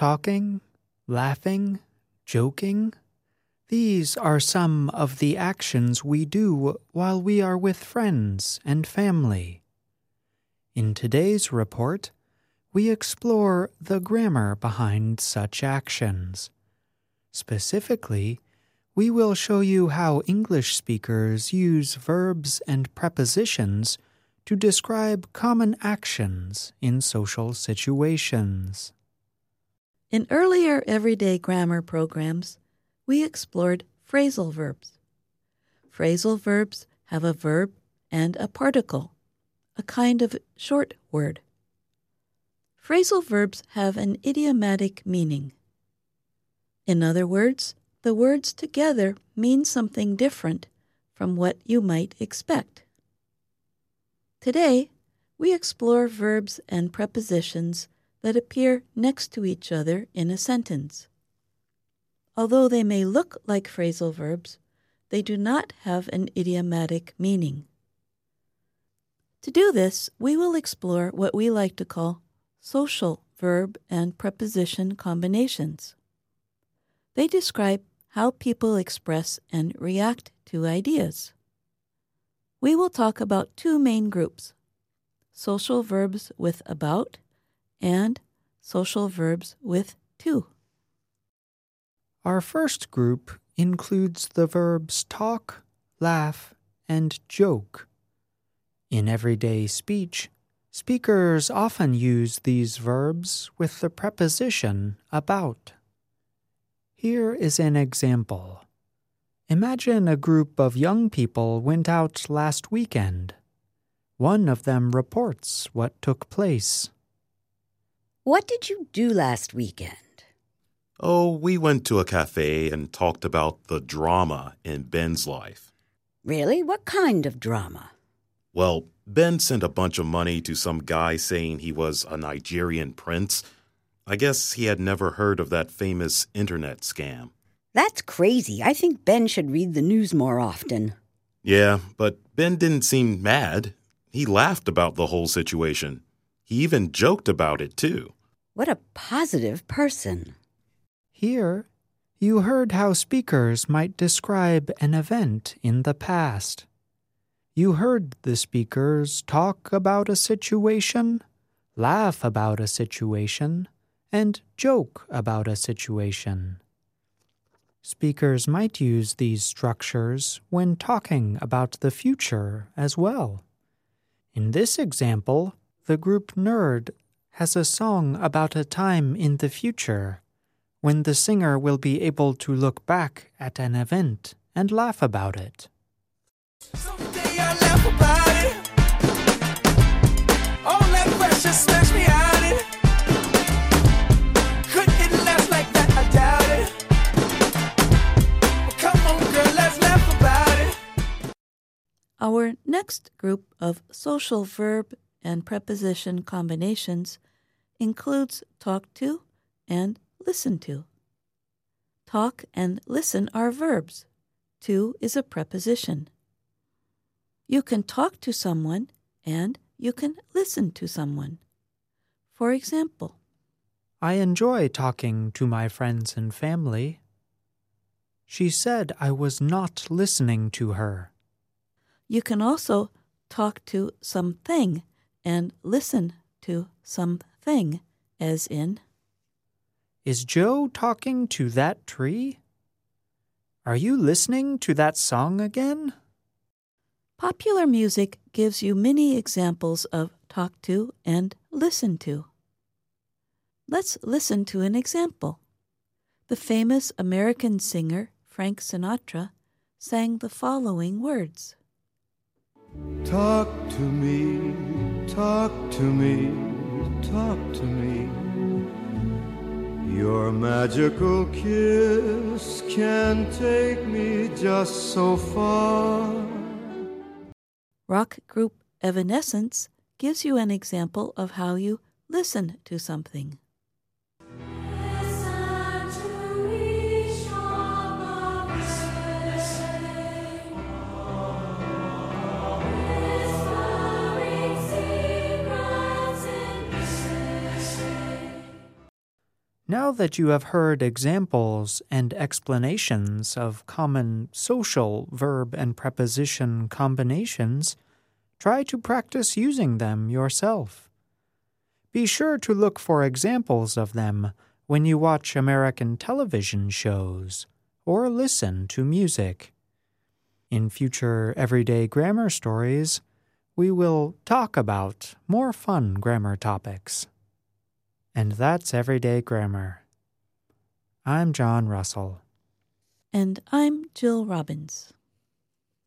talking, laughing, joking. These are some of the actions we do while we are with friends and family. In today's report, we explore the grammar behind such actions. Specifically, we will show you how English speakers use verbs and prepositions to describe common actions in social situations. In earlier everyday grammar programs, we explored phrasal verbs. Phrasal verbs have a verb and a particle, a kind of short word. Phrasal verbs have an idiomatic meaning. In other words, the words together mean something different from what you might expect. Today, we explore verbs and prepositions that appear next to each other in a sentence. Although they may look like phrasal verbs, they do not have an idiomatic meaning. To do this, we will explore what we like to call social verb and preposition combinations. They describe how people express and react to ideas. We will talk about two main groups social verbs with about and social verbs with to. Our first group includes the verbs talk, laugh, and joke. In everyday speech, speakers often use these verbs with the preposition about. Here is an example. Imagine a group of young people went out last weekend. One of them reports what took place. What did you do last weekend? Oh, we went to a cafe and talked about the drama in Ben's life. Really? What kind of drama? Well, Ben sent a bunch of money to some guy saying he was a Nigerian prince. I guess he had never heard of that famous internet scam. That's crazy. I think Ben should read the news more often. Yeah, but Ben didn't seem mad. He laughed about the whole situation. He even joked about it, too. What a positive person. Here, you heard how speakers might describe an event in the past. You heard the speakers talk about a situation, laugh about a situation, and joke about a situation. Speakers might use these structures when talking about the future as well. In this example, the group Nerd has a song about a time in the future when the singer will be able to look back at an event and laugh about it. Our next group of social verb and preposition combinations includes talk to and listen to. Talk and listen are verbs. To is a preposition. You can talk to someone and you can listen to someone. For example, I enjoy talking to my friends and family. She said I was not listening to her. You can also talk to something and listen to something, as in, Is Joe talking to that tree? Are you listening to that song again? Popular music gives you many examples of talk to and listen to. Let's listen to an example. The famous American singer Frank Sinatra sang the following words Talk to me, talk to me, talk to me. Your magical kiss can take me just so far. Rock group Evanescence gives you an example of how you listen to something. Now that you have heard examples and explanations of common social verb and preposition combinations, try to practice using them yourself. Be sure to look for examples of them when you watch American television shows or listen to music. In future everyday grammar stories, we will talk about more fun grammar topics. And that's Everyday Grammar. I'm John Russell. And I'm Jill Robbins.